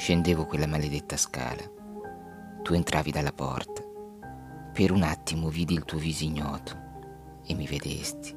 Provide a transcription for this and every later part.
Scendevo quella maledetta scala. Tu entravi dalla porta. Per un attimo vidi il tuo viso ignoto e mi vedesti.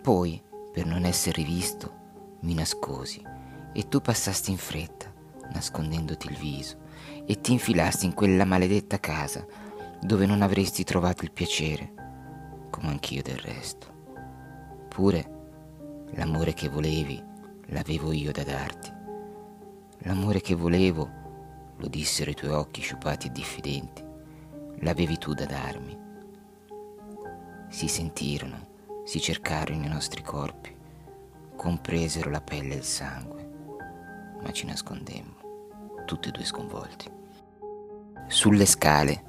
Poi, per non essere rivisto, mi nascosi e tu passasti in fretta, nascondendoti il viso, e ti infilasti in quella maledetta casa dove non avresti trovato il piacere, come anch'io del resto. Pure l'amore che volevi l'avevo io da darti. L'amore che volevo, lo dissero i tuoi occhi sciupati e diffidenti, l'avevi tu da darmi. Si sentirono, si cercarono i nostri corpi, compresero la pelle e il sangue, ma ci nascondemmo, tutti e due sconvolti. Sulle scale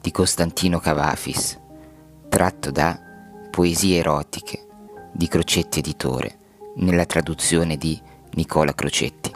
di Costantino Cavafis, tratto da Poesie erotiche di Crocetti Editore, nella traduzione di Nicola Crocetti.